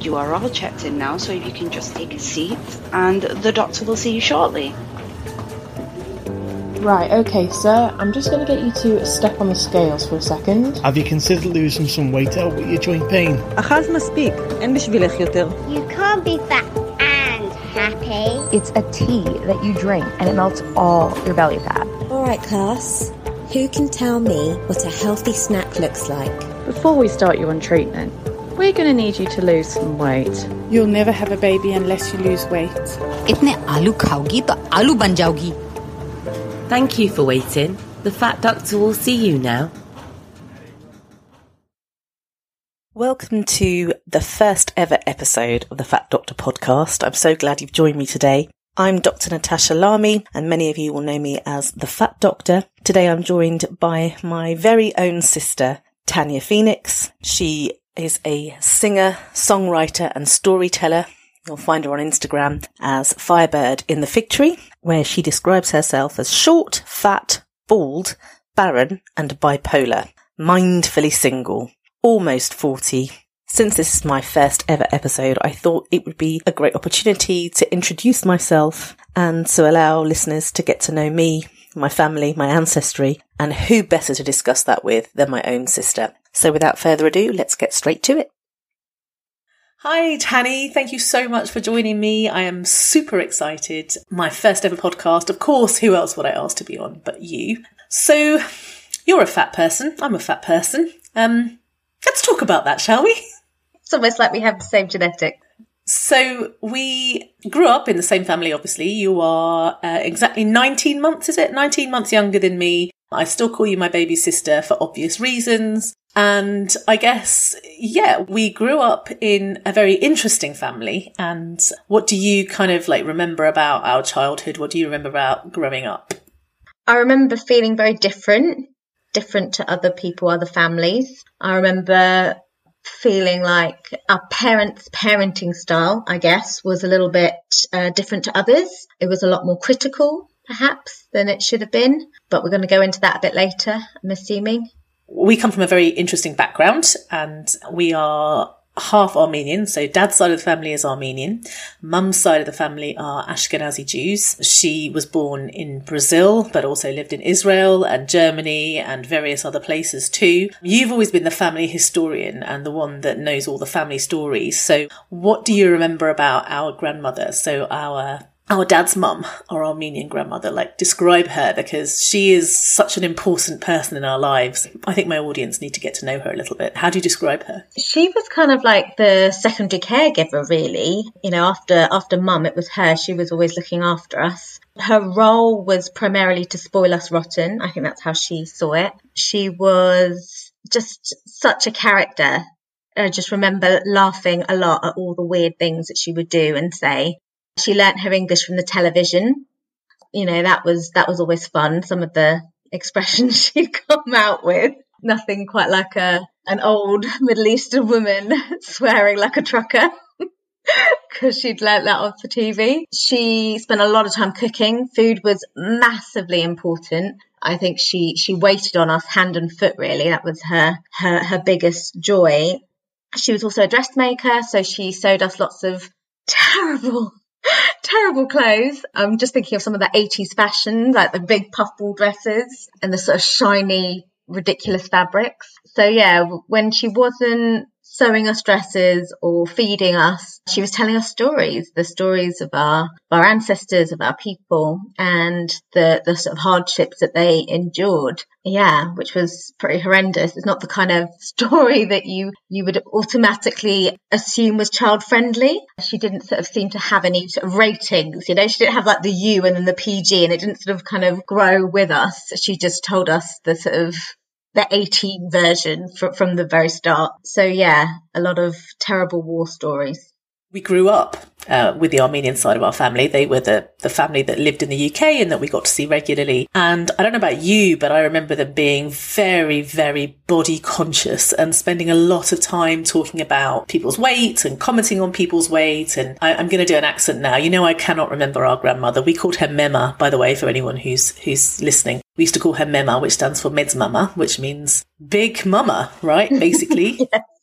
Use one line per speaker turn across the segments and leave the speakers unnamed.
You are all checked in now, so if you can just take a seat, and the doctor will see you shortly.
Right, okay, sir. I'm just going to get you to step on the scales for a second.
Have you considered losing some weight to help with your joint pain?
אחז מספיק, אין בשבילך יותר.
You can't be fat and happy.
It's a tea that you drink and it melts all your belly fat.
All right, class. Who can tell me what a healthy snack looks like?
Before we start you on treatment, we're going to need you to lose some weight.
You'll never have a baby unless you lose weight.
इतने आलू खाओगी तो आलू बन जाओगी.
Thank you for waiting. The fat doctor will see you now.
Welcome to the first ever episode of the Fat Doctor podcast. I'm so glad you've joined me today. I'm Dr. Natasha Larmie, and many of you will know me as the Fat Doctor. Today I'm joined by my very own sister, Tanya Phoenix. She is a singer, songwriter, and storyteller. You'll find her on Instagram as Firebird in the Fig Tree, where she describes herself as short, fat, bald, barren, and bipolar, mindfully single, almost 40. Since this is my first ever episode, I thought it would be a great opportunity to introduce myself and to allow listeners to get to know me, my family, my ancestry, and who better to discuss that with than my own sister. So without further ado, let's get straight to it. Hi, Tanny. Thank you so much for joining me. I am super excited. My first ever podcast. Of course, who else would I ask to be on but you? So, you're a fat person. I'm a fat person. Um, let's talk about that, shall we?
It's almost like we have the same genetics.
So, we grew up in the same family, obviously. You are uh, exactly 19 months, is it? 19 months younger than me. I still call you my baby sister for obvious reasons. And I guess, yeah, we grew up in a very interesting family. And what do you kind of like remember about our childhood? What do you remember about growing up?
I remember feeling very different, different to other people, other families. I remember feeling like our parents' parenting style, I guess, was a little bit uh, different to others. It was a lot more critical, perhaps, than it should have been. But we're going to go into that a bit later, I'm assuming.
We come from a very interesting background and we are half Armenian. So dad's side of the family is Armenian. Mum's side of the family are Ashkenazi Jews. She was born in Brazil, but also lived in Israel and Germany and various other places too. You've always been the family historian and the one that knows all the family stories. So what do you remember about our grandmother? So our our dad's mum, our Armenian grandmother, like describe her because she is such an important person in our lives. I think my audience need to get to know her a little bit. How do you describe her?
She was kind of like the secondary caregiver, really. You know, after after mum, it was her. She was always looking after us. Her role was primarily to spoil us rotten. I think that's how she saw it. She was just such a character. I just remember laughing a lot at all the weird things that she would do and say. She learnt her English from the television. You know, that was that was always fun. Some of the expressions she'd come out with. Nothing quite like a an old Middle Eastern woman swearing like a trucker. Because she'd learnt that off the TV. She spent a lot of time cooking. Food was massively important. I think she she waited on us hand and foot. Really, that was her her her biggest joy. She was also a dressmaker, so she sewed us lots of terrible terrible clothes. I'm just thinking of some of the 80s fashions, like the big puffball dresses and the sort of shiny, ridiculous fabrics. So yeah, when she wasn't sewing us dresses or feeding us, she was telling us stories, the stories of our, of our ancestors, of our people and the, the sort of hardships that they endured. Yeah, which was pretty horrendous. It's not the kind of story that you, you would automatically assume was child friendly. She didn't sort of seem to have any sort of ratings, you know, she didn't have like the U and then the PG and it didn't sort of kind of grow with us. She just told us the sort of the 18 version fr- from the very start. So yeah, a lot of terrible war stories.
We grew up uh, with the Armenian side of our family. They were the, the family that lived in the UK and that we got to see regularly. And I don't know about you, but I remember them being very, very body conscious and spending a lot of time talking about people's weight and commenting on people's weight. And I, am going to do an accent now. You know, I cannot remember our grandmother. We called her Mema, by the way, for anyone who's, who's listening. We used to call her Mema, which stands for Meds Mama, which means big mama, right? Basically.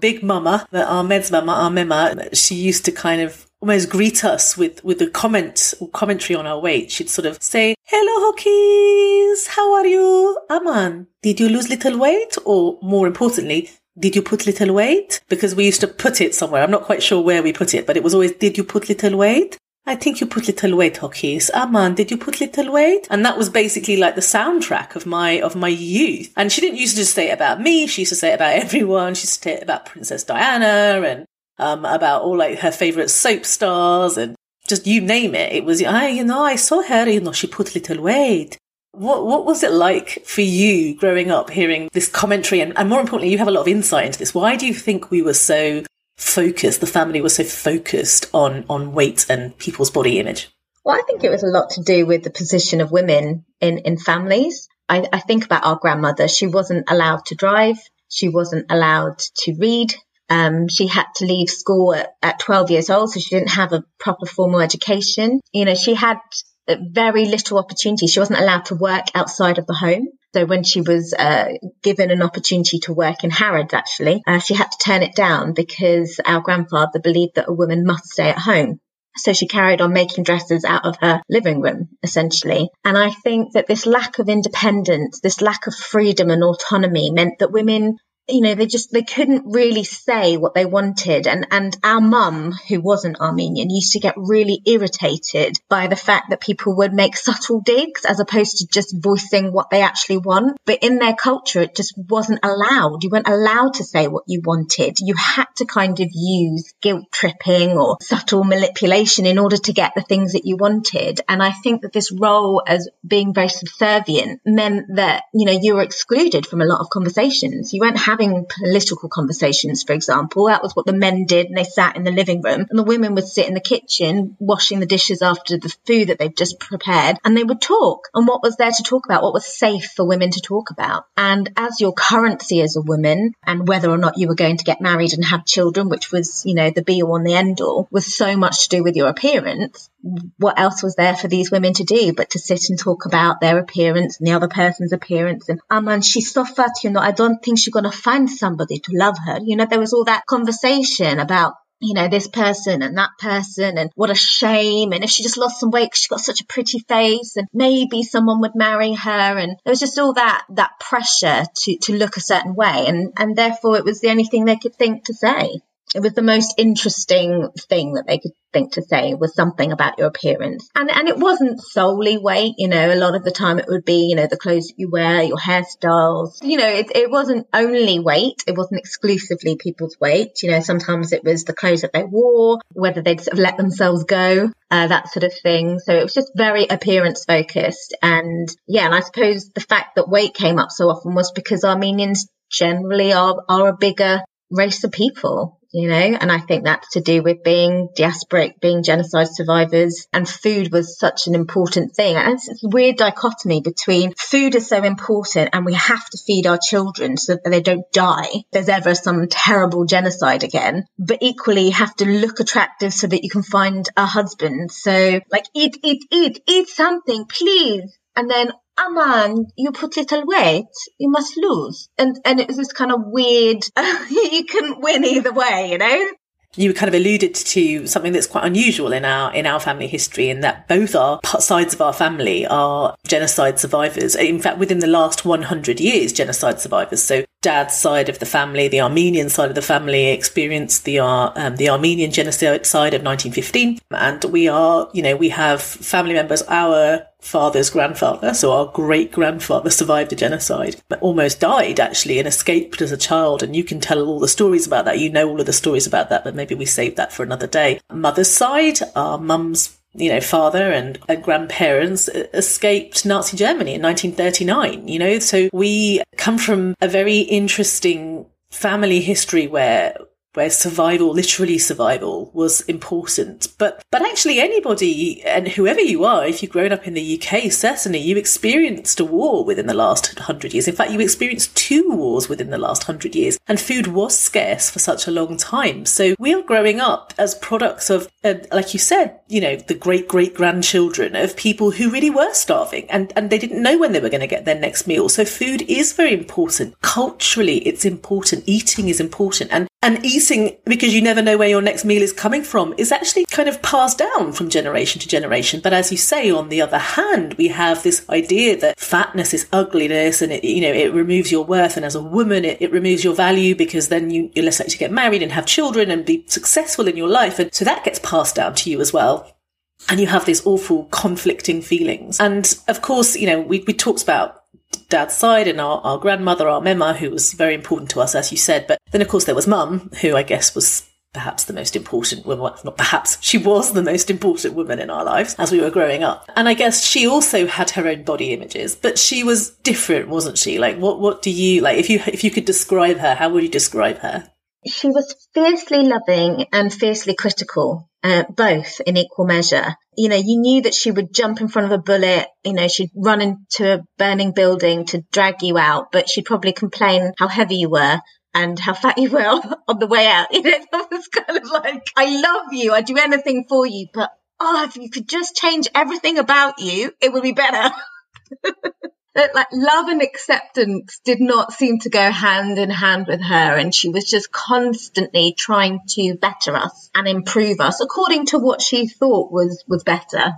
Big Mama, our Meds Mama, our Mema, she used to kind of almost greet us with, with a comment or commentary on our weight. She'd sort of say, Hello, Hockeys. How are you? Aman, did you lose little weight? Or more importantly, did you put little weight? Because we used to put it somewhere. I'm not quite sure where we put it, but it was always, did you put little weight? I think you put little weight, Hockeys. Aman, did you put little weight? And that was basically like the soundtrack of my, of my youth. And she didn't used to say it about me. She used to say it about everyone. She used to say it about Princess Diana and, um, about all like her favorite soap stars and just you name it. It was, I, you know, I saw her, you know, she put little weight. What, what was it like for you growing up hearing this commentary? And, and more importantly, you have a lot of insight into this. Why do you think we were so focused, the family was so focused on, on weight and people's body image?
Well, I think it was a lot to do with the position of women in, in families. I, I think about our grandmother. She wasn't allowed to drive. She wasn't allowed to read. Um, she had to leave school at, at 12 years old, so she didn't have a proper formal education. You know, she had very little opportunity. She wasn't allowed to work outside of the home. So when she was uh, given an opportunity to work in Harrods, actually, uh, she had to turn it down because our grandfather believed that a woman must stay at home. So she carried on making dresses out of her living room, essentially. And I think that this lack of independence, this lack of freedom and autonomy meant that women you know, they just, they couldn't really say what they wanted. And, and our mum, who wasn't Armenian, used to get really irritated by the fact that people would make subtle digs as opposed to just voicing what they actually want. But in their culture, it just wasn't allowed. You weren't allowed to say what you wanted. You had to kind of use guilt tripping or subtle manipulation in order to get the things that you wanted. And I think that this role as being very subservient meant that, you know, you were excluded from a lot of conversations. You weren't having political conversations, for example. That was what the men did, and they sat in the living room, and the women would sit in the kitchen washing the dishes after the food that they've just prepared, and they would talk. And what was there to talk about? What was safe for women to talk about? And as your currency as a woman, and whether or not you were going to get married and have children, which was, you know, the be all and the end all, was so much to do with your appearance. What else was there for these women to do but to sit and talk about their appearance and the other person's appearance? And, oh man, she's so fat, you know, I don't think she's going to find somebody to love her. You know, there was all that conversation about you know, this person and that person and what a shame. And if she just lost some weight, she got such a pretty face and maybe someone would marry her. And there was just all that, that pressure to, to look a certain way. And, and therefore it was the only thing they could think to say it was the most interesting thing that they could think to say was something about your appearance. And and it wasn't solely weight, you know, a lot of the time it would be, you know, the clothes that you wear, your hairstyles. You know, it, it wasn't only weight, it wasn't exclusively people's weight. You know, sometimes it was the clothes that they wore, whether they'd sort of let themselves go, uh, that sort of thing. So it was just very appearance focused. And yeah, and I suppose the fact that weight came up so often was because Armenians generally are, are a bigger race of people you know, and I think that's to do with being diasporic, being genocide survivors, and food was such an important thing. And it's a weird dichotomy between food is so important and we have to feed our children so that they don't die. There's ever some terrible genocide again, but equally have to look attractive so that you can find a husband. So like eat, eat, eat, eat something, please. And then Aman, you put little weight, you must lose. And and it was this kind of weird, you couldn't win either way, you know?
You kind of alluded to something that's quite unusual in our in our family history, in that both our sides of our family are genocide survivors. In fact, within the last 100 years, genocide survivors. So, dad's side of the family, the Armenian side of the family, experienced the um, the Armenian genocide side of 1915, and we are, you know, we have family members. Our father's grandfather, so our great grandfather, survived a genocide, but almost died actually and escaped as a child. And you can tell all the stories about that. You know all of the stories about that, but maybe we save that for another day. Mother's side, our mum's you know, father and, and, grandparents uh, escaped Nazi Germany in 1939, you know, so we come from a very interesting family history where where survival, literally survival, was important. But but actually, anybody and whoever you are, if you've grown up in the UK, certainly you experienced a war within the last hundred years. In fact, you experienced two wars within the last hundred years, and food was scarce for such a long time. So we are growing up as products of, uh, like you said, you know, the great great grandchildren of people who really were starving, and and they didn't know when they were going to get their next meal. So food is very important culturally. It's important. Eating is important, and and eating because you never know where your next meal is coming from is actually kind of passed down from generation to generation. But as you say, on the other hand, we have this idea that fatness is ugliness and it, you know, it removes your worth. And as a woman, it, it removes your value because then you, you're less likely to get married and have children and be successful in your life. And so that gets passed down to you as well and you have these awful conflicting feelings. And of course, you know, we, we talked about dad's side and our, our grandmother, our mema, who was very important to us, as you said. But then, of course, there was mum, who I guess was perhaps the most important woman, well, not perhaps, she was the most important woman in our lives as we were growing up. And I guess she also had her own body images, but she was different, wasn't she? Like, what, what do you, like, if you, if you could describe her, how would you describe her?
She was fiercely loving and fiercely critical, uh, both in equal measure. You know, you knew that she would jump in front of a bullet, you know, she'd run into a burning building to drag you out, but she'd probably complain how heavy you were and how fat you were on the way out. You know, that was kind of like, I love you, I'd do anything for you, but oh, if you could just change everything about you, it would be better. that like love and acceptance did not seem to go hand in hand with her and she was just constantly trying to better us and improve us according to what she thought was was better.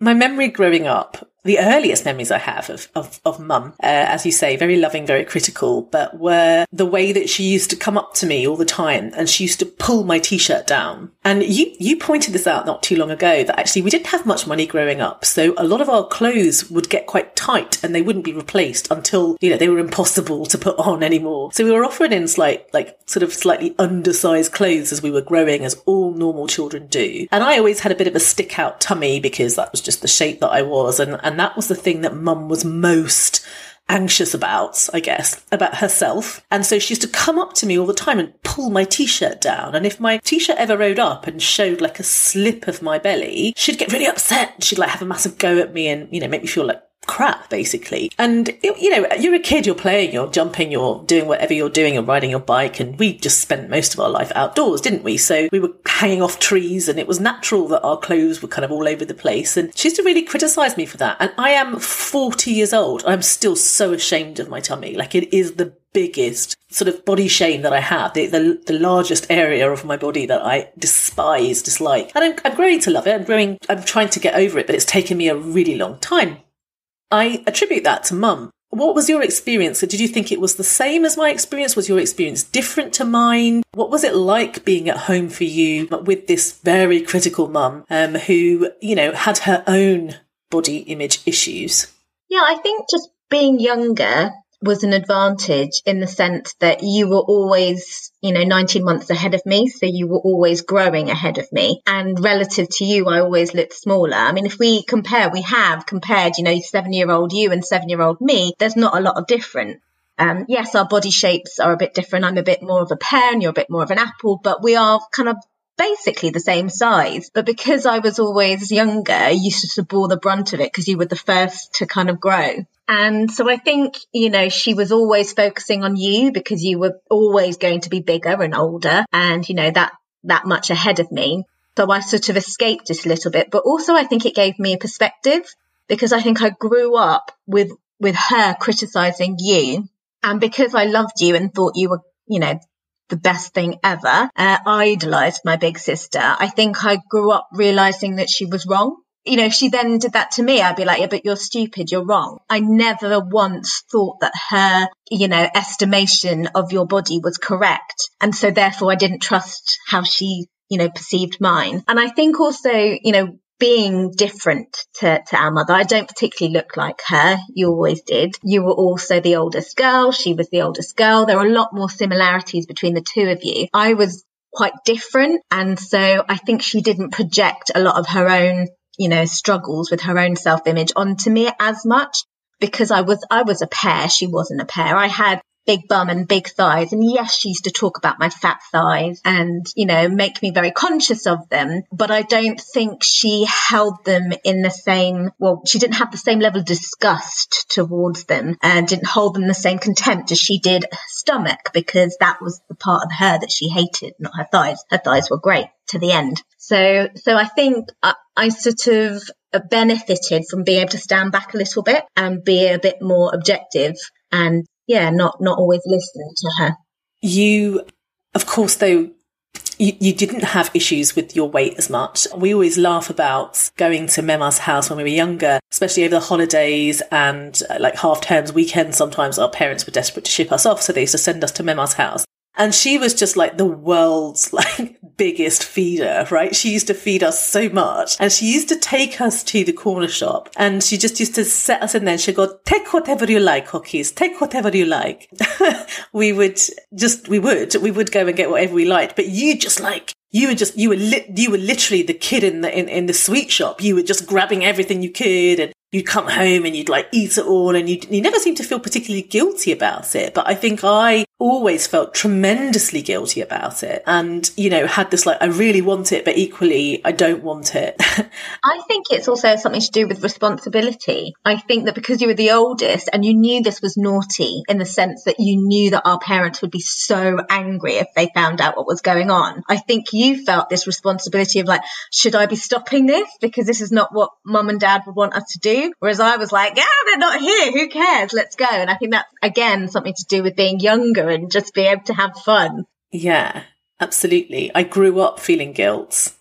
My memory growing up the earliest memories I have of, of, of mum, uh, as you say, very loving, very critical, but were the way that she used to come up to me all the time and she used to pull my t-shirt down. And you, you pointed this out not too long ago that actually we didn't have much money growing up. So a lot of our clothes would get quite tight and they wouldn't be replaced until, you know, they were impossible to put on anymore. So we were often in slight, like sort of slightly undersized clothes as we were growing, as all normal children do. And I always had a bit of a stick out tummy because that was just the shape that I was. And, and and that was the thing that mum was most anxious about, I guess, about herself. And so she used to come up to me all the time and pull my t-shirt down. And if my t-shirt ever rode up and showed like a slip of my belly, she'd get really upset. She'd like have a massive go at me and, you know, make me feel like crap basically and you know you're a kid you're playing you're jumping you're doing whatever you're doing you're riding your bike and we just spent most of our life outdoors didn't we so we were hanging off trees and it was natural that our clothes were kind of all over the place and she used to really criticize me for that and i am 40 years old i'm still so ashamed of my tummy like it is the biggest sort of body shame that I have, the, the, the, largest area of my body that I despise, dislike. And I'm, I'm growing to love it. I'm growing, I'm trying to get over it, but it's taken me a really long time. I attribute that to mum. What was your experience? Did you think it was the same as my experience? Was your experience different to mine? What was it like being at home for you with this very critical mum um, who, you know, had her own body image issues?
Yeah, I think just being younger was an advantage in the sense that you were always, you know, 19 months ahead of me. So you were always growing ahead of me. And relative to you, I always looked smaller. I mean, if we compare, we have compared, you know, seven year old you and seven year old me, there's not a lot of difference. Um, yes, our body shapes are a bit different. I'm a bit more of a pear and you're a bit more of an apple, but we are kind of basically the same size. But because I was always younger, you used to bore the brunt of it because you were the first to kind of grow. And so I think, you know, she was always focusing on you because you were always going to be bigger and older and, you know, that, that much ahead of me. So I sort of escaped it a little bit, but also I think it gave me a perspective because I think I grew up with, with her criticizing you. And because I loved you and thought you were, you know, the best thing ever, uh, idolized my big sister. I think I grew up realizing that she was wrong you know, if she then did that to me, I'd be like, yeah, but you're stupid. You're wrong. I never once thought that her, you know, estimation of your body was correct. And so therefore I didn't trust how she, you know, perceived mine. And I think also, you know, being different to, to our mother, I don't particularly look like her. You always did. You were also the oldest girl. She was the oldest girl. There are a lot more similarities between the two of you. I was quite different. And so I think she didn't project a lot of her own you know, struggles with her own self image onto me as much because I was, I was a pair. She wasn't a pair. I had big bum and big thighs. And yes, she used to talk about my fat thighs and, you know, make me very conscious of them. But I don't think she held them in the same, well, she didn't have the same level of disgust towards them and didn't hold them the same contempt as she did stomach because that was the part of her that she hated, not her thighs. Her thighs were great to the end. So, so I think I, I sort of benefited from being able to stand back a little bit and be a bit more objective and yeah, not not always listening to her.
You, of course, though. You, you didn't have issues with your weight as much. We always laugh about going to Mema's house when we were younger, especially over the holidays and uh, like half terms, weekends. Sometimes our parents were desperate to ship us off, so they used to send us to Mema's house. And she was just like the world's like biggest feeder, right? She used to feed us so much. And she used to take us to the corner shop and she just used to set us in there and she'd go, take whatever you like, cookies, take whatever you like. we would just, we would, we would go and get whatever we liked, but you just like, you were just you were lit you were literally the kid in the in, in the sweet shop you were just grabbing everything you could and you'd come home and you'd like eat it all and you you never seemed to feel particularly guilty about it but i think i always felt tremendously guilty about it and, you know, had this like, I really want it, but equally, I don't want it.
I think it's also something to do with responsibility. I think that because you were the oldest and you knew this was naughty in the sense that you knew that our parents would be so angry if they found out what was going on. I think you felt this responsibility of like, should I be stopping this? Because this is not what mum and dad would want us to do. Whereas I was like, yeah, they're not here. Who cares? Let's go. And I think that's again something to do with being younger and just being able to have fun.
Yeah, absolutely. I grew up feeling guilt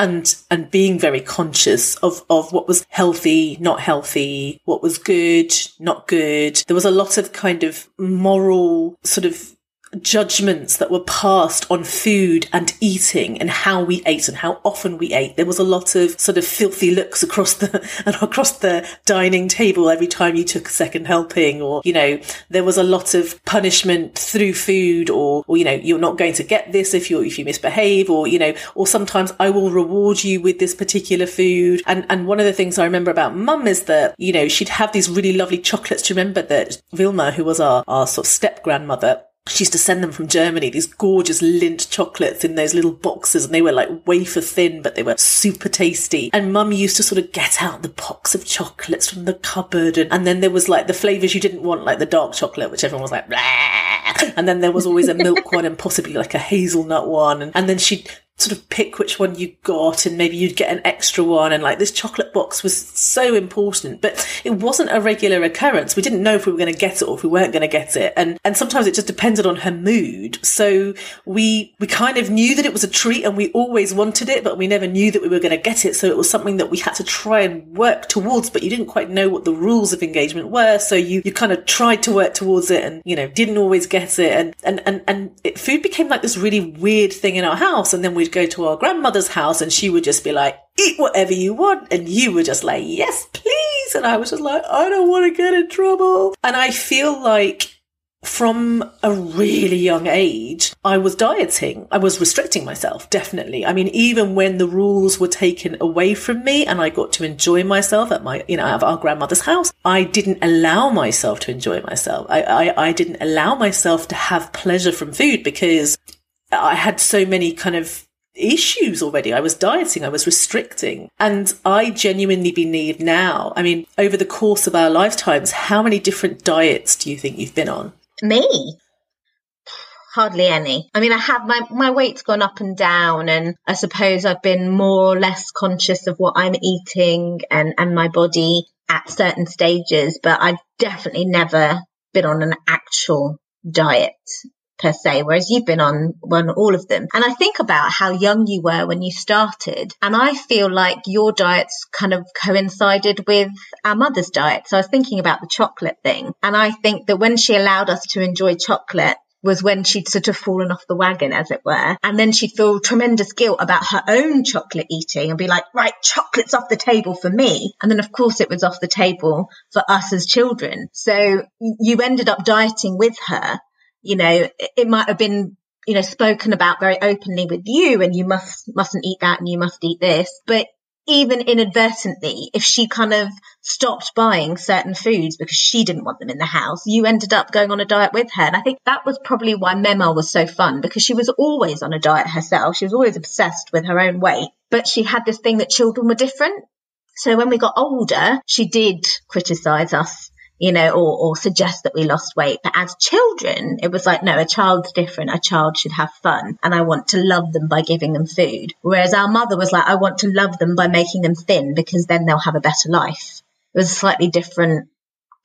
and and being very conscious of of what was healthy, not healthy, what was good, not good. There was a lot of kind of moral sort of judgments that were passed on food and eating and how we ate and how often we ate. There was a lot of sort of filthy looks across the and across the dining table every time you took a second helping or, you know, there was a lot of punishment through food or, or, you know, you're not going to get this if you if you misbehave or, you know, or sometimes I will reward you with this particular food. And and one of the things I remember about mum is that, you know, she'd have these really lovely chocolates. You remember that Vilma, who was our, our sort of step grandmother, she used to send them from Germany, these gorgeous Lindt chocolates in those little boxes, and they were like wafer thin, but they were super tasty. And mum used to sort of get out the box of chocolates from the cupboard, and, and then there was like the flavours you didn't want, like the dark chocolate, which everyone was like, Bleh! and then there was always a milk one and possibly like a hazelnut one, and, and then she'd sort of pick which one you got and maybe you'd get an extra one and like this chocolate box was so important but it wasn't a regular occurrence. We didn't know if we were going to get it or if we weren't going to get it and and sometimes it just depended on her mood. So we we kind of knew that it was a treat and we always wanted it but we never knew that we were going to get it. So it was something that we had to try and work towards but you didn't quite know what the rules of engagement were. So you you kind of tried to work towards it and you know didn't always get it. And and and, and it, food became like this really weird thing in our house and then we'd go to our grandmother's house and she would just be like, eat whatever you want. And you were just like, yes, please. And I was just like, I don't want to get in trouble. And I feel like from a really young age, I was dieting. I was restricting myself, definitely. I mean, even when the rules were taken away from me and I got to enjoy myself at my, you know, at our grandmother's house, I didn't allow myself to enjoy myself. I, I, I didn't allow myself to have pleasure from food because I had so many kind of issues already. I was dieting, I was restricting. And I genuinely believe now, I mean, over the course of our lifetimes, how many different diets do you think you've been on?
Me? Hardly any. I mean, I have my, my weight's gone up and down, and I suppose I've been more or less conscious of what I'm eating and, and my body at certain stages, but I've definitely never been on an actual diet per se, whereas you've been on on all of them. And I think about how young you were when you started, and I feel like your diets kind of coincided with our mother's diet. So I was thinking about the chocolate thing, and I think that when she allowed us to enjoy chocolate, was when she'd sort of fallen off the wagon, as it were. And then she'd feel tremendous guilt about her own chocolate eating and be like, right, chocolate's off the table for me. And then, of course, it was off the table for us as children. So you ended up dieting with her you know, it might have been, you know, spoken about very openly with you and you must, mustn't eat that and you must eat this. But even inadvertently, if she kind of stopped buying certain foods because she didn't want them in the house, you ended up going on a diet with her. And I think that was probably why Mema was so fun because she was always on a diet herself. She was always obsessed with her own weight, but she had this thing that children were different. So when we got older, she did criticize us you know, or, or suggest that we lost weight. But as children, it was like, no, a child's different. A child should have fun and I want to love them by giving them food. Whereas our mother was like, I want to love them by making them thin because then they'll have a better life. It was a slightly different,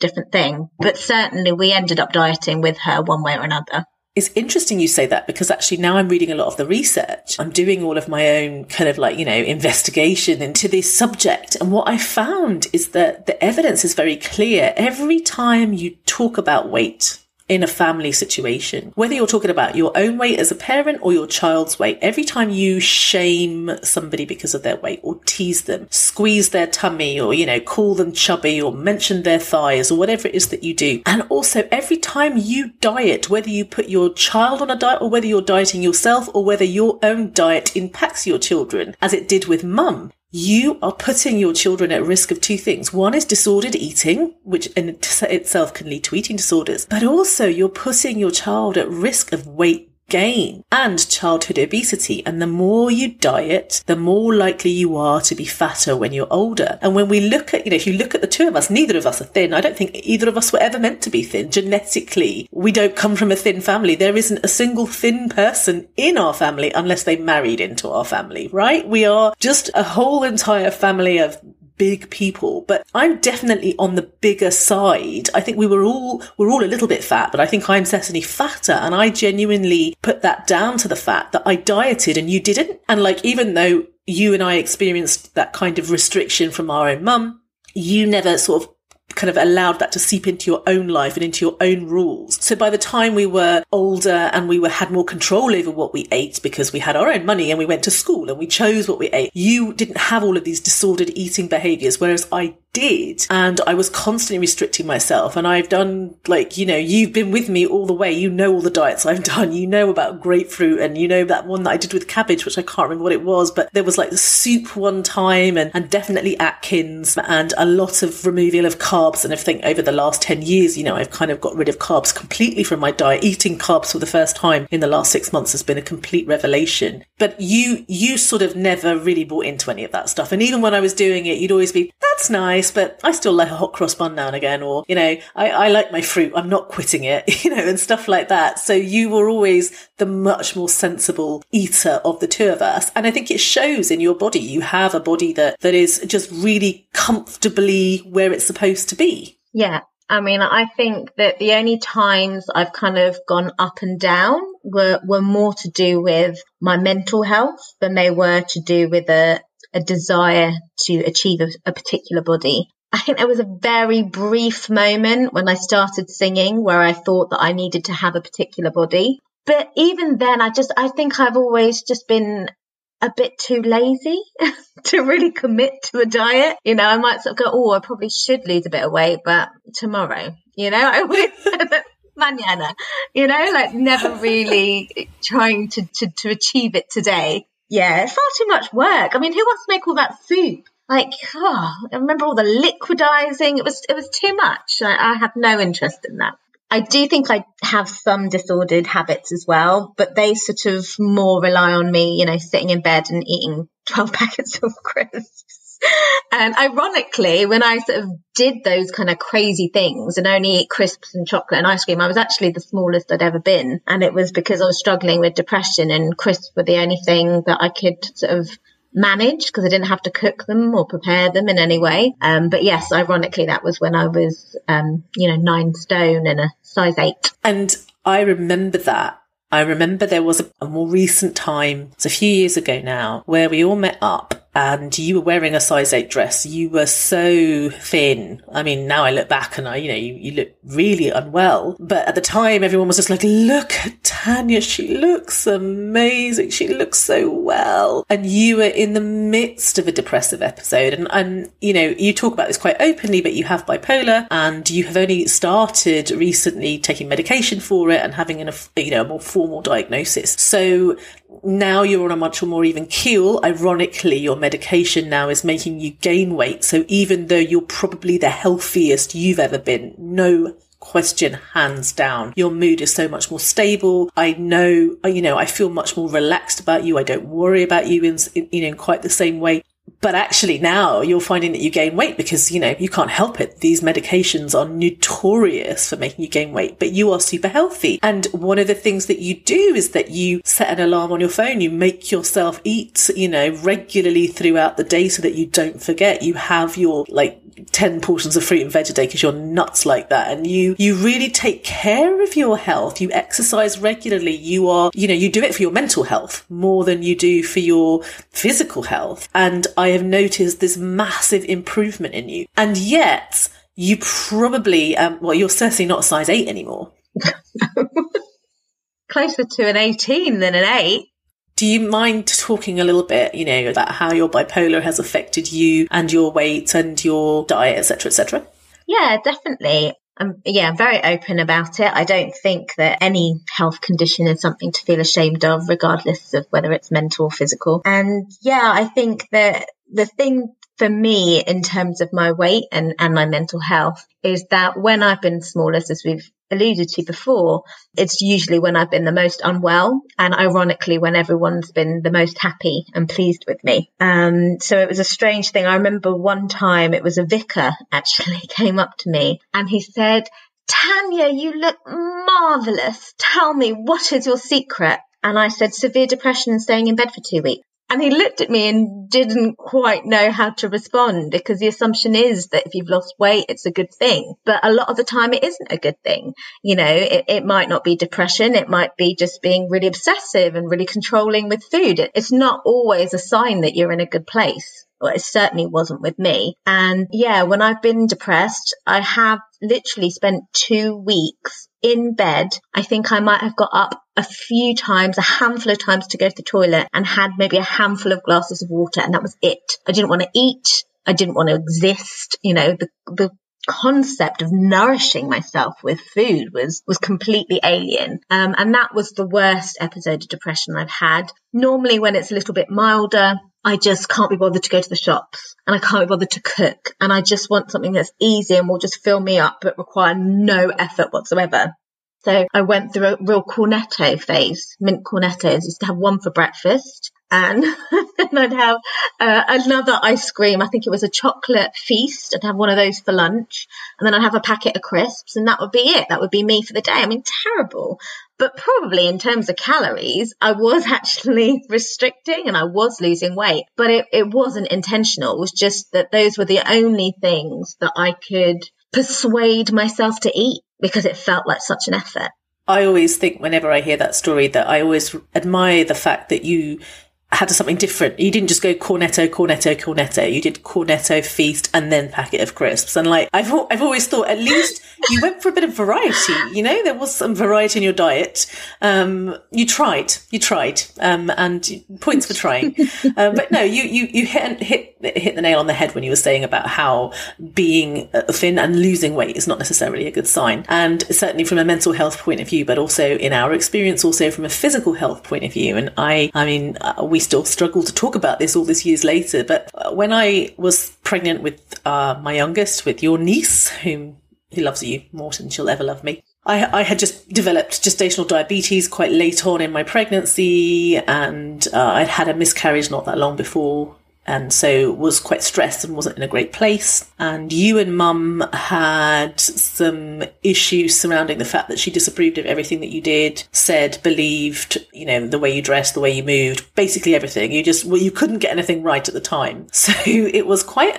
different thing. But certainly we ended up dieting with her one way or another.
It's interesting you say that because actually now I'm reading a lot of the research. I'm doing all of my own kind of like, you know, investigation into this subject. And what I found is that the evidence is very clear. Every time you talk about weight, in a family situation, whether you're talking about your own weight as a parent or your child's weight, every time you shame somebody because of their weight or tease them, squeeze their tummy or, you know, call them chubby or mention their thighs or whatever it is that you do. And also every time you diet, whether you put your child on a diet or whether you're dieting yourself or whether your own diet impacts your children, as it did with mum, you are putting your children at risk of two things. One is disordered eating, which in itself can lead to eating disorders, but also you're putting your child at risk of weight gain and childhood obesity. And the more you diet, the more likely you are to be fatter when you're older. And when we look at, you know, if you look at the two of us, neither of us are thin. I don't think either of us were ever meant to be thin. Genetically, we don't come from a thin family. There isn't a single thin person in our family unless they married into our family, right? We are just a whole entire family of big people, but I'm definitely on the bigger side. I think we were all, we're all a little bit fat, but I think I'm certainly fatter. And I genuinely put that down to the fact that I dieted and you didn't. And like, even though you and I experienced that kind of restriction from our own mum, you never sort of kind of allowed that to seep into your own life and into your own rules. So by the time we were older and we were had more control over what we ate because we had our own money and we went to school and we chose what we ate, you didn't have all of these disordered eating behaviors, whereas I did. And I was constantly restricting myself. And I've done like, you know, you've been with me all the way. You know all the diets I've done. You know about grapefruit and you know that one that I did with cabbage, which I can't remember what it was, but there was like the soup one time and, and definitely Atkins and a lot of removal of carbs and everything over the last 10 years. You know, I've kind of got rid of carbs completely from my diet. Eating carbs for the first time in the last six months has been a complete revelation. But you, you sort of never really bought into any of that stuff. And even when I was doing it, you'd always be, that's nice, but I still like a hot cross bun now and again. Or, you know, I, I like my fruit. I'm not quitting it, you know, and stuff like that. So you were always the much more sensible eater of the two of us. And I think it shows in your body. You have a body that, that is just really comfortably where it's supposed to be.
Yeah. I mean, I think that the only times I've kind of gone up and down were, were more to do with my mental health than they were to do with a, a desire to achieve a, a particular body. I think there was a very brief moment when I started singing where I thought that I needed to have a particular body. But even then, I just, I think I've always just been a bit too lazy to really commit to a diet. You know, I might sort of go, oh, I probably should lose a bit of weight, but tomorrow, you know, I would. Mañana, you know, like never really trying to, to, to achieve it today. Yeah, far too much work. I mean, who wants to make all that soup? Like, oh, I remember all the liquidizing. It was, it was too much. I, I have no interest in that. I do think I have some disordered habits as well, but they sort of more rely on me, you know, sitting in bed and eating 12 packets of crisps. And ironically, when I sort of did those kind of crazy things and only eat crisps and chocolate and ice cream, I was actually the smallest I'd ever been. And it was because I was struggling with depression and crisps were the only thing that I could sort of manage because I didn't have to cook them or prepare them in any way. Um, but yes, ironically, that was when I was, um, you know, nine stone and a size eight.
And I remember that. I remember there was a, a more recent time, it's a few years ago now, where we all met up and you were wearing a size eight dress. You were so thin. I mean, now I look back and I, you know, you, you look really unwell. But at the time, everyone was just like, look at Tanya. She looks amazing. She looks so well. And you were in the midst of a depressive episode. And, and, you know, you talk about this quite openly, but you have bipolar and you have only started recently taking medication for it and having an, you know, a more formal diagnosis. So now you're on a much more even keel. Ironically, your medication now is making you gain weight. So even though you're probably the healthiest you've ever been, no question hands down. Your mood is so much more stable. I know, you know, I feel much more relaxed about you. I don't worry about you in, in you know, in quite the same way but actually now you're finding that you gain weight because you know you can't help it. These medications are notorious for making you gain weight but you are super healthy. And one of the things that you do is that you set an alarm on your phone. You make yourself eat you know regularly throughout the day so that you don't forget. You have your like 10 portions of fruit and veg a day because you're nuts like that. And you you really take care of your health. You exercise regularly. You are you know you do it for your mental health more than you do for your physical health. And i have noticed this massive improvement in you. And yet you probably um, well you're certainly not a size 8 anymore.
Closer to an 18 than an 8
do you mind talking a little bit, you know, about how your bipolar has affected you and your weight and your diet, etc., etc.?
Yeah, definitely. I'm yeah, I'm very open about it. I don't think that any health condition is something to feel ashamed of, regardless of whether it's mental or physical. And yeah, I think that the thing for me in terms of my weight and, and my mental health is that when I've been smallest, as we've alluded to before, it's usually when I've been the most unwell and ironically when everyone's been the most happy and pleased with me. Um, so it was a strange thing. I remember one time it was a vicar actually came up to me and he said, Tanya, you look marvelous. Tell me, what is your secret? And I said, severe depression and staying in bed for two weeks. And he looked at me and didn't quite know how to respond because the assumption is that if you've lost weight, it's a good thing. But a lot of the time it isn't a good thing. You know, it, it might not be depression. It might be just being really obsessive and really controlling with food. It, it's not always a sign that you're in a good place. Well, it certainly wasn't with me. And yeah, when I've been depressed, I have literally spent two weeks in bed. I think I might have got up a few times, a handful of times to go to the toilet and had maybe a handful of glasses of water and that was it. I didn't want to eat. I didn't want to exist. You know, the, the concept of nourishing myself with food was was completely alien um, and that was the worst episode of depression i've had normally when it's a little bit milder I just can't be bothered to go to the shops and I can't be bothered to cook. And I just want something that's easy and will just fill me up, but require no effort whatsoever. So I went through a real cornetto phase, mint cornettos. I used to have one for breakfast and then I'd have uh, another ice cream. I think it was a chocolate feast. I'd have one of those for lunch, and then I'd have a packet of crisps, and that would be it. That would be me for the day. I mean, terrible. But probably in terms of calories, I was actually restricting and I was losing weight, but it, it wasn't intentional. It was just that those were the only things that I could persuade myself to eat because it felt like such an effort.
I always think whenever I hear that story that I always admire the fact that you had something different. You didn't just go cornetto, cornetto, cornetto. You did cornetto, feast, and then packet of crisps. And like, I've, I've always thought at least you went for a bit of variety. You know, there was some variety in your diet. Um, you tried, you tried, um, and points for trying. Uh, but no, you, you, you hit, hit, hit the nail on the head when you were saying about how being thin and losing weight is not necessarily a good sign. And certainly from a mental health point of view, but also in our experience, also from a physical health point of view. And I, I mean, uh, we still struggle to talk about this all these years later. But uh, when I was pregnant with uh, my youngest, with your niece, whom he loves you more than she'll ever love me. I, I, had just developed gestational diabetes quite late on in my pregnancy, and uh, I'd had a miscarriage not that long before, and so was quite stressed and wasn't in a great place. And you and Mum had some issues surrounding the fact that she disapproved of everything that you did, said, believed, you know, the way you dressed, the way you moved, basically everything. You just well, you couldn't get anything right at the time, so it was quite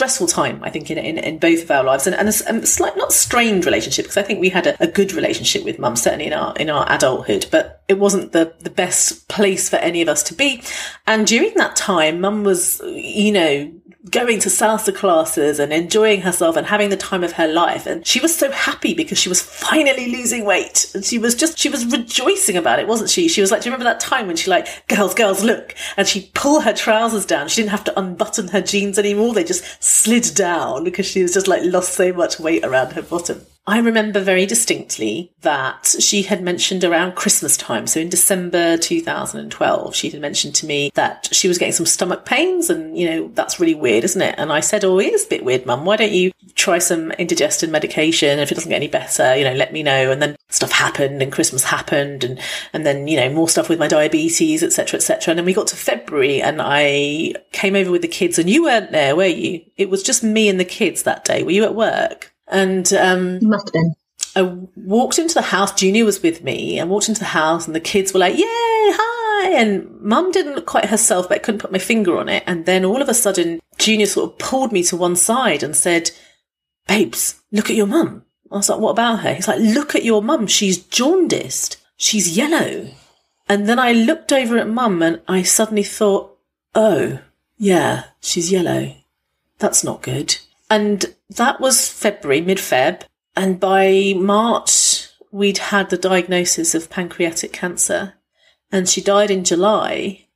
stressful time, I think, in, in, in both of our lives, and, and a, a slight, not strained relationship, because I think we had a, a, good relationship with mum, certainly in our in our adulthood, but it wasn't the the best place for any of us to be. And during that time, mum was, you know, going to salsa classes and enjoying herself and having the time of her life. And she was so happy because she was finally losing weight. And she was just, she was rejoicing about it, wasn't she? She was like, do you remember that time when she like, girls, girls, look. And she'd pull her trousers down. She didn't have to unbutton her jeans anymore. They just slid down because she was just like lost so much weight around her bottom. I remember very distinctly that she had mentioned around Christmas time, so in December 2012, she had mentioned to me that she was getting some stomach pains, and you know, that's really weird, isn't it? And I said, Oh, it is a bit weird, mum. Why don't you try some indigestion medication? If it doesn't get any better, you know, let me know. And then stuff happened, and Christmas happened, and, and then, you know, more stuff with my diabetes, etc., etc. And then we got to February, and I came over with the kids, and you weren't there, were you? It was just me and the kids that day. Were you at work? And um,
must have been.
I walked into the house. Junior was with me. I walked into the house, and the kids were like, "Yay, hi!" And Mum didn't look quite herself, but I couldn't put my finger on it. And then all of a sudden, Junior sort of pulled me to one side and said, "Babes, look at your mum." I was like, "What about her?" He's like, "Look at your mum. She's jaundiced. She's yellow." And then I looked over at Mum, and I suddenly thought, "Oh, yeah, she's yellow. That's not good." And that was February, mid Feb. And by March, we'd had the diagnosis of pancreatic cancer. And she died in July.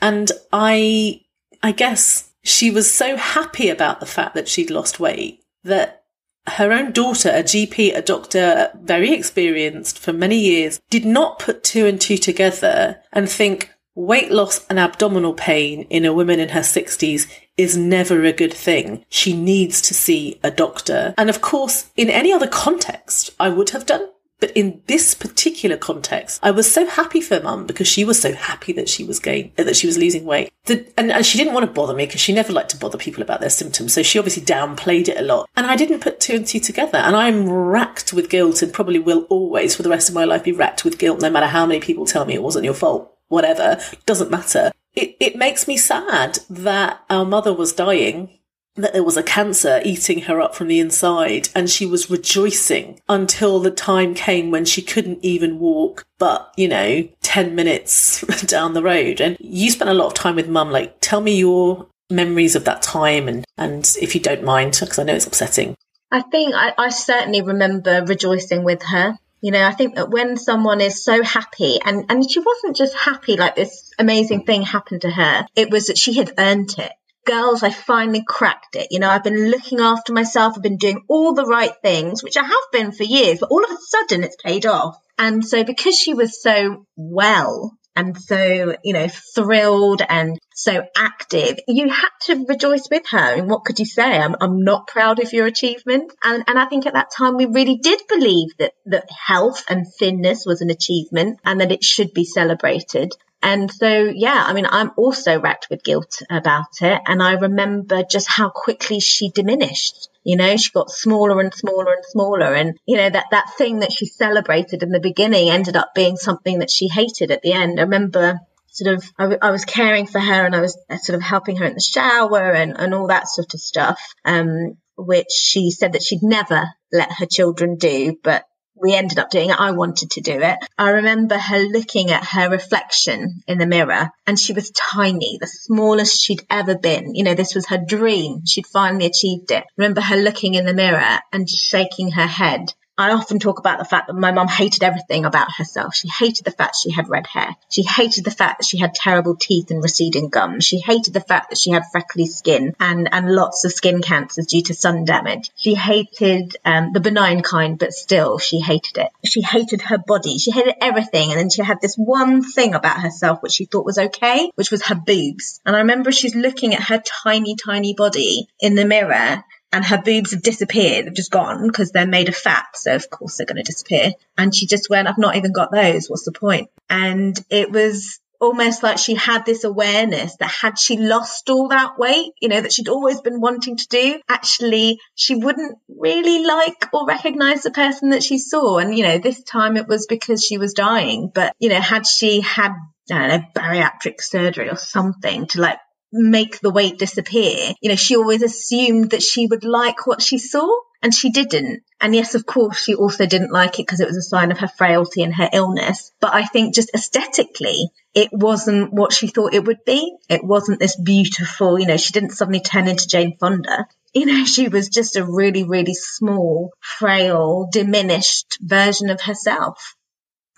And I, I guess she was so happy about the fact that she'd lost weight that her own daughter, a GP, a doctor, very experienced for many years, did not put two and two together and think weight loss and abdominal pain in a woman in her 60s is never a good thing. She needs to see a doctor. And of course, in any other context, I would have done. But in this particular context, I was so happy for mum because she was so happy that she was gain uh, that she was losing weight. The, and, and she didn't want to bother me because she never liked to bother people about their symptoms. So she obviously downplayed it a lot. And I didn't put two and two together. And I'm racked with guilt and probably will always for the rest of my life be racked with guilt no matter how many people tell me it wasn't your fault. Whatever. Doesn't matter it, it makes me sad that our mother was dying, that there was a cancer eating her up from the inside, and she was rejoicing until the time came when she couldn't even walk, but, you know, 10 minutes down the road. And you spent a lot of time with mum. Like, tell me your memories of that time and, and if you don't mind, because I know it's upsetting.
I think I, I certainly remember rejoicing with her. You know, I think that when someone is so happy, and, and she wasn't just happy like this amazing thing happened to her, it was that she had earned it. Girls, I finally cracked it. You know, I've been looking after myself, I've been doing all the right things, which I have been for years, but all of a sudden it's paid off. And so because she was so well and so, you know, thrilled and so active, you had to rejoice with her. And what could you say? I'm, I'm not proud of your achievement. And, and I think at that time we really did believe that, that health and thinness was an achievement and that it should be celebrated. And so, yeah, I mean, I'm also racked with guilt about it. And I remember just how quickly she diminished. You know, she got smaller and smaller and smaller. And, you know, that, that thing that she celebrated in the beginning ended up being something that she hated at the end. I remember sort of, I, w- I was caring for her and I was uh, sort of helping her in the shower and, and all that sort of stuff. Um, which she said that she'd never let her children do, but we ended up doing it. I wanted to do it. I remember her looking at her reflection in the mirror and she was tiny, the smallest she'd ever been. You know, this was her dream. She'd finally achieved it. I remember her looking in the mirror and shaking her head I often talk about the fact that my mum hated everything about herself. She hated the fact she had red hair. She hated the fact that she had terrible teeth and receding gums. She hated the fact that she had freckly skin and, and lots of skin cancers due to sun damage. She hated um, the benign kind, but still, she hated it. She hated her body. She hated everything. And then she had this one thing about herself which she thought was okay, which was her boobs. And I remember she's looking at her tiny, tiny body in the mirror and her boobs have disappeared. They've just gone because they're made of fat. So of course they're going to disappear. And she just went, I've not even got those. What's the point? And it was almost like she had this awareness that had she lost all that weight, you know, that she'd always been wanting to do, actually she wouldn't really like or recognize the person that she saw. And, you know, this time it was because she was dying. But, you know, had she had, I don't know, bariatric surgery or something to like make the weight disappear. You know, she always assumed that she would like what she saw and she didn't. And yes, of course, she also didn't like it because it was a sign of her frailty and her illness. But I think just aesthetically, it wasn't what she thought it would be. It wasn't this beautiful, you know, she didn't suddenly turn into Jane Fonda. You know, she was just a really, really small, frail, diminished version of herself.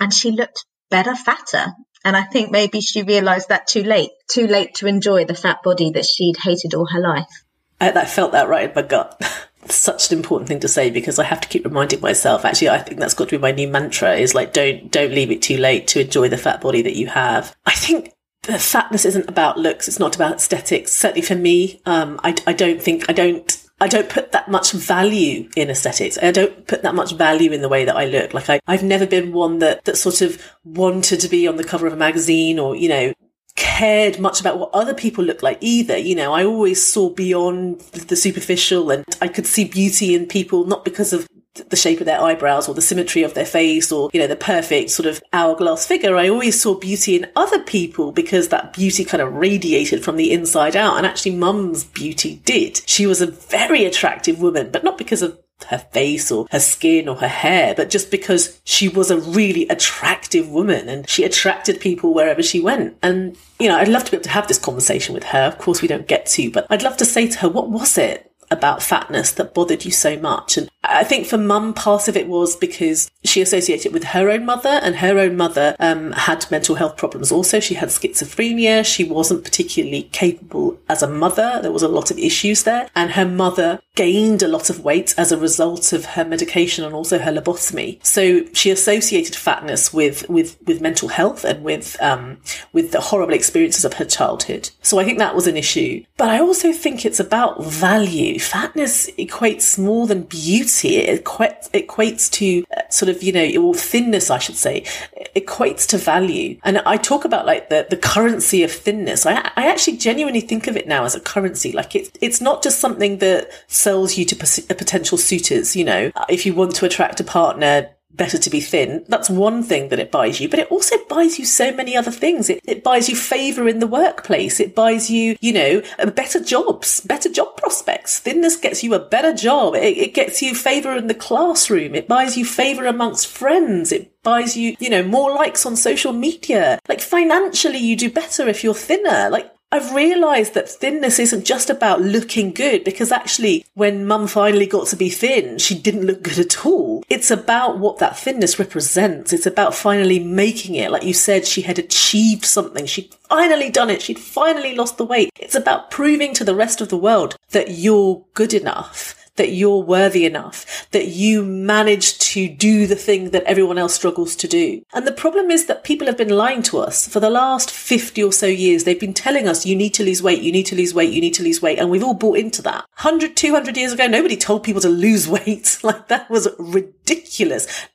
And she looked better, fatter. And I think maybe she realised that too late, too late to enjoy the fat body that she'd hated all her life.
I, I felt that right in my gut. such an important thing to say because I have to keep reminding myself. Actually, I think that's got to be my new mantra is like, don't, don't leave it too late to enjoy the fat body that you have. I think the fatness isn't about looks. It's not about aesthetics. Certainly for me, um, I, I don't think, I don't, I don't put that much value in aesthetics. I don't put that much value in the way that I look. Like I, I've never been one that, that sort of wanted to be on the cover of a magazine or, you know, cared much about what other people look like either. You know, I always saw beyond the superficial and I could see beauty in people, not because of the shape of their eyebrows or the symmetry of their face or, you know, the perfect sort of hourglass figure. I always saw beauty in other people because that beauty kind of radiated from the inside out. And actually mum's beauty did. She was a very attractive woman, but not because of her face or her skin or her hair, but just because she was a really attractive woman and she attracted people wherever she went. And, you know, I'd love to be able to have this conversation with her. Of course, we don't get to, but I'd love to say to her, what was it about fatness that bothered you so much? And I think for mum, part of it was because she associated with her own mother, and her own mother um, had mental health problems also. She had schizophrenia. She wasn't particularly capable as a mother. There was a lot of issues there. And her mother gained a lot of weight as a result of her medication and also her lobotomy. So she associated fatness with, with, with mental health and with, um, with the horrible experiences of her childhood. So I think that was an issue. But I also think it's about value. Fatness equates more than beauty. It equates, equates to uh, sort of, you know, or thinness, I should say, equates to value. And I talk about like the, the currency of thinness. I, I actually genuinely think of it now as a currency. Like it's, it's not just something that sells you to potential suitors. You know, if you want to attract a partner, better to be thin. That's one thing that it buys you, but it also buys you so many other things. It, it buys you favor in the workplace. It buys you, you know, uh, better jobs, better job prospects. Thinness gets you a better job. It, it gets you favor in the classroom. It buys you favor amongst friends. It buys you, you know, more likes on social media. Like financially, you do better if you're thinner. Like I've realised that thinness isn't just about looking good because actually when mum finally got to be thin, she didn't look good at all. It's about what that thinness represents. It's about finally making it. Like you said, she had achieved something. She'd finally done it. She'd finally lost the weight. It's about proving to the rest of the world that you're good enough that you're worthy enough, that you manage to do the thing that everyone else struggles to do. And the problem is that people have been lying to us for the last 50 or so years. They've been telling us, you need to lose weight, you need to lose weight, you need to lose weight. And we've all bought into that. 100, 200 years ago, nobody told people to lose weight. like that was ridiculous.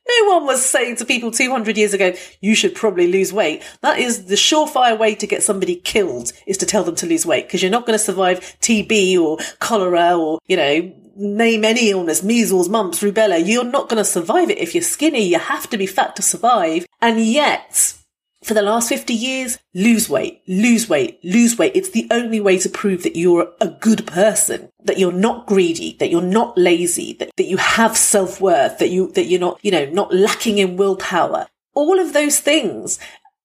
No one was saying to people 200 years ago, you should probably lose weight. That is the surefire way to get somebody killed is to tell them to lose weight because you're not going to survive TB or cholera or, you know, name any illness, measles, mumps, rubella, you're not going to survive it if you're skinny. You have to be fat to survive. And yet, for the last 50 years, lose weight, lose weight, lose weight. It's the only way to prove that you're a good person, that you're not greedy, that you're not lazy, that, that you have self-worth, that you, that you're not, you know, not lacking in willpower. All of those things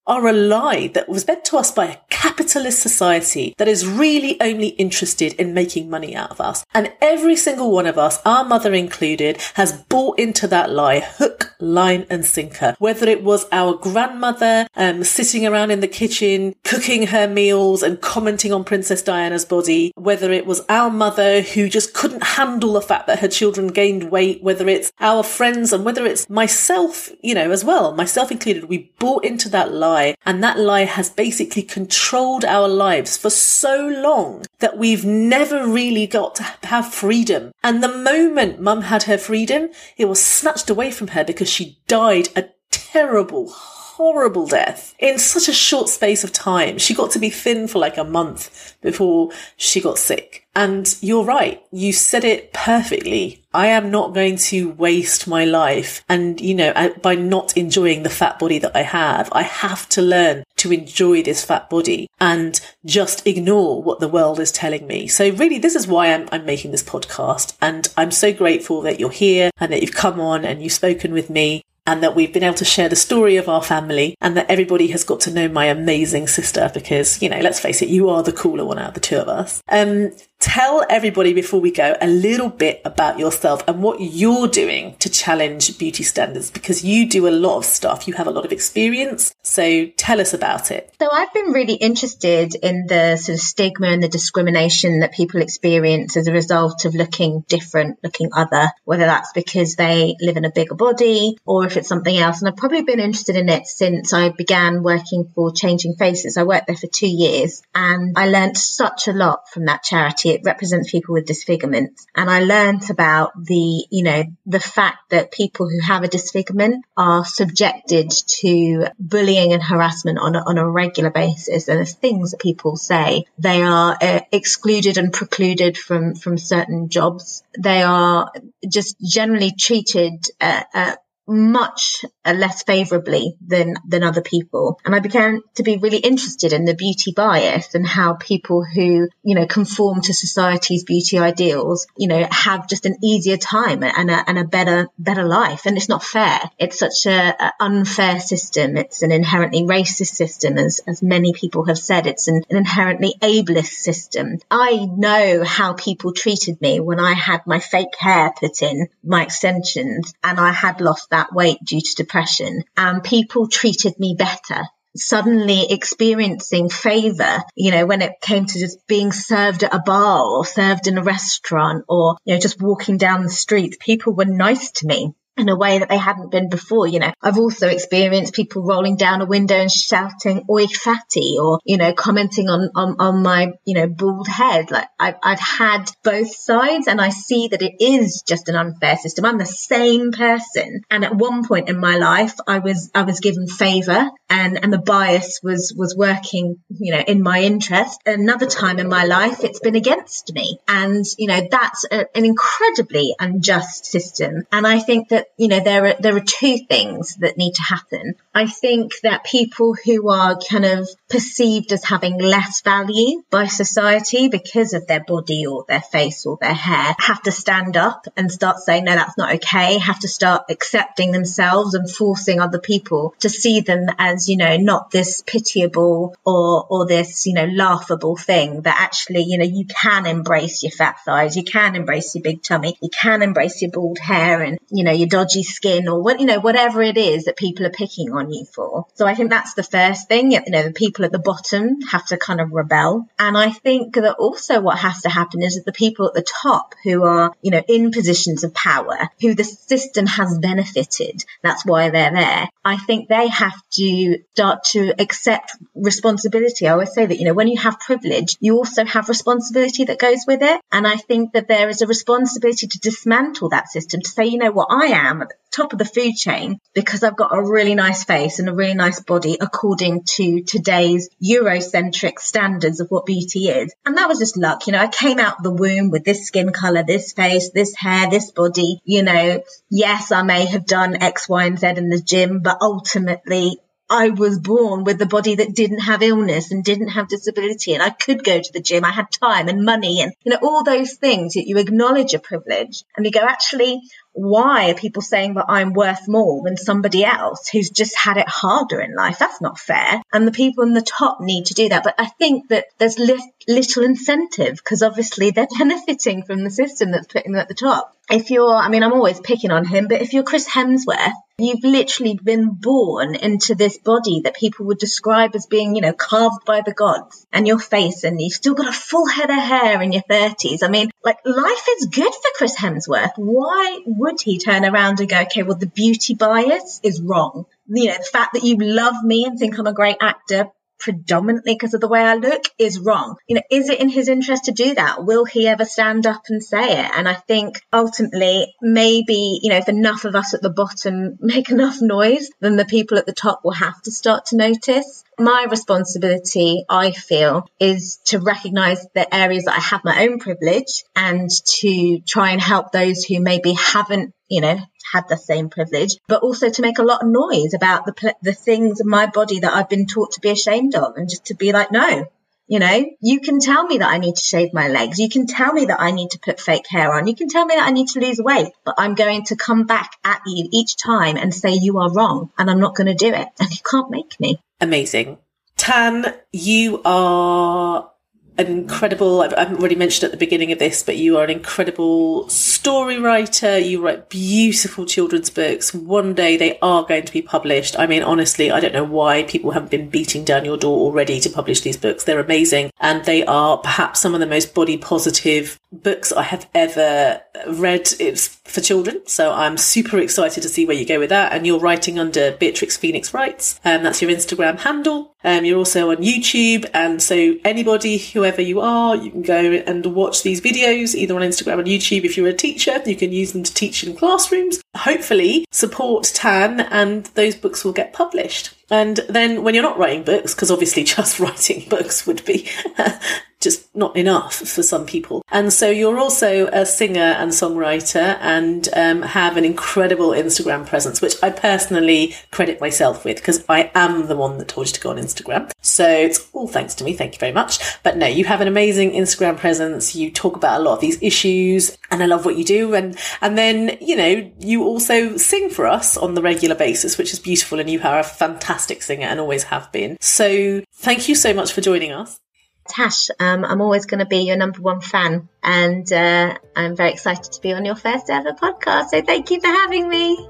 are a lie that was fed to us by a capitalist society that is really only interested in making money out of us. And every single one of us, our mother included, has bought into that lie hook, line and sinker. Whether it was our grandmother um, sitting around in the kitchen, cooking her meals and commenting on Princess Diana's body, whether it was our mother who just couldn't handle the fact that her children gained weight, whether it's our friends and whether it's myself, you know, as well, myself included, we bought into that lie lie. And that lie has basically controlled our lives for so long that we've never really got to have freedom. And the moment mum had her freedom, it was snatched away from her because she died a terrible, horrible death in such a short space of time. She got to be thin for like a month before she got sick. And you're right. You said it perfectly. I am not going to waste my life. And, you know, uh, by not enjoying the fat body that I have, I have to learn to enjoy this fat body and just ignore what the world is telling me. So really, this is why I'm, I'm making this podcast. And I'm so grateful that you're here and that you've come on and you've spoken with me and that we've been able to share the story of our family and that everybody has got to know my amazing sister because, you know, let's face it, you are the cooler one out of the two of us. Um, Tell everybody before we go a little bit about yourself and what you're doing to challenge beauty standards because you do a lot of stuff. You have a lot of experience. So tell us about it.
So I've been really interested in the sort of stigma and the discrimination that people experience as a result of looking different, looking other, whether that's because they live in a bigger body or if it's something else. And I've probably been interested in it since I began working for Changing Faces. I worked there for two years and I learned such a lot from that charity it represents people with disfigurements. And I learned about the, you know, the fact that people who have a disfigurement are subjected to bullying and harassment on a, on a regular basis. And the things that people say, they are uh, excluded and precluded from, from certain jobs. They are just generally treated uh, uh, much uh, less favorably than than other people. And i began to be really interested in the beauty bias and how people who you know conform to society's beauty ideals you know have just an easier time and a, and a better better life. And it's not fair. It's such a, a unfair system. It's an inherently racist system as as many people have said. It's an, an inherently ableist system. I know how people treated me when i had my fake hair put in my extensions and i had lost that weight due to depression and people treated me better. Suddenly experiencing favor, you know, when it came to just being served at a bar or served in a restaurant or, you know, just walking down the street, people were nice to me in a way that they hadn't been before. You know, I've also experienced people rolling down a window and shouting "Oi, fatty," or you know, commenting on on, on my you know bald head. Like I've, I've had both sides, and I see that it is just an unfair system. I'm the same person, and at one point in my life, I was I was given favour, and and the bias was was working, you know, in my interest. Another time in my life, it's been against me, and you know, that's a, an incredibly unjust system. And I think that you know there are there are two things that need to happen. I think that people who are kind of perceived as having less value by society because of their body or their face or their hair have to stand up and start saying no that's not okay, have to start accepting themselves and forcing other people to see them as, you know, not this pitiable or or this, you know, laughable thing that actually, you know, you can embrace your fat thighs, you can embrace your big tummy, you can embrace your bald hair and, you know, your dodgy skin or what, you know, whatever it is that people are picking on you for. So I think that's the first thing. You know, the people at the bottom have to kind of rebel. And I think that also what has to happen is that the people at the top who are, you know, in positions of power, who the system has benefited, that's why they're there. I think they have to start to accept responsibility. I always say that, you know, when you have privilege, you also have responsibility that goes with it. And I think that there is a responsibility to dismantle that system, to say, you know what, I am at the top of the food chain because I've got a really nice face and a really nice body according to today's Eurocentric standards of what beauty is. And that was just luck. You know, I came out the womb with this skin color, this face, this hair, this body. You know, yes, I may have done X, Y, and Z in the gym, but ultimately I was born with a body that didn't have illness and didn't have disability and I could go to the gym. I had time and money and, you know, all those things that you acknowledge a privilege and you go, actually, why are people saying that I'm worth more than somebody else who's just had it harder in life? That's not fair. And the people in the top need to do that. But I think that there's li- little incentive because obviously they're benefiting from the system that's putting them at the top. If you're, I mean, I'm always picking on him, but if you're Chris Hemsworth, you've literally been born into this body that people would describe as being, you know, carved by the gods and your face and you've still got a full head of hair in your 30s. I mean, like life is good for Chris Hemsworth. Why would he turn around and go, okay, well, the beauty bias is wrong? You know, the fact that you love me and think I'm a great actor predominantly because of the way I look is wrong. You know, is it in his interest to do that? Will he ever stand up and say it? And I think ultimately, maybe, you know, if enough of us at the bottom make enough noise, then the people at the top will have to start to notice. My responsibility, I feel, is to recognize the areas that I have my own privilege and to try and help those who maybe haven't you know, had the same privilege, but also to make a lot of noise about the the things in my body that I've been taught to be ashamed of, and just to be like, no, you know, you can tell me that I need to shave my legs. You can tell me that I need to put fake hair on. You can tell me that I need to lose weight, but I'm going to come back at you each time and say you are wrong, and I'm not going to do it, and you can't make me.
Amazing. Tan, you are an incredible, I've, already mentioned at the beginning of this, but you are an incredible story writer. You write beautiful children's books. One day they are going to be published. I mean, honestly, I don't know why people haven't been beating down your door already to publish these books. They're amazing. And they are perhaps some of the most body positive books I have ever read it's for children. So I'm super excited to see where you go with that. And you're writing under Beatrix Phoenix Writes. and um, that's your Instagram handle. Um, you're also on YouTube. And so anybody, whoever you are, you can go and watch these videos either on Instagram or YouTube. If you're a teacher, you can use them to teach in classrooms. Hopefully support Tan and those books will get published. And then when you're not writing books, because obviously just writing books would be just not enough for some people. And so you're also a singer and songwriter and um, have an incredible Instagram presence, which I personally credit myself with because I am the one that told you to go on Instagram. So it's all thanks to me. Thank you very much. But no, you have an amazing Instagram presence. You talk about a lot of these issues and I love what you do. And, and then, you know, you also sing for us on the regular basis, which is beautiful. And you are a fantastic singer and always have been. So thank you so much for joining us.
Tash, um, I'm always going to be your number one fan, and uh, I'm very excited to be on your first ever podcast. So thank you for having me.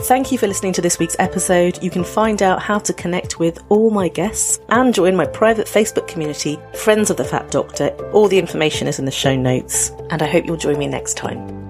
Thank you for listening to this week's episode. You can find out how to connect with all my guests and join my private Facebook community, Friends of the Fat Doctor. All the information is in the show notes, and I hope you'll join me next time.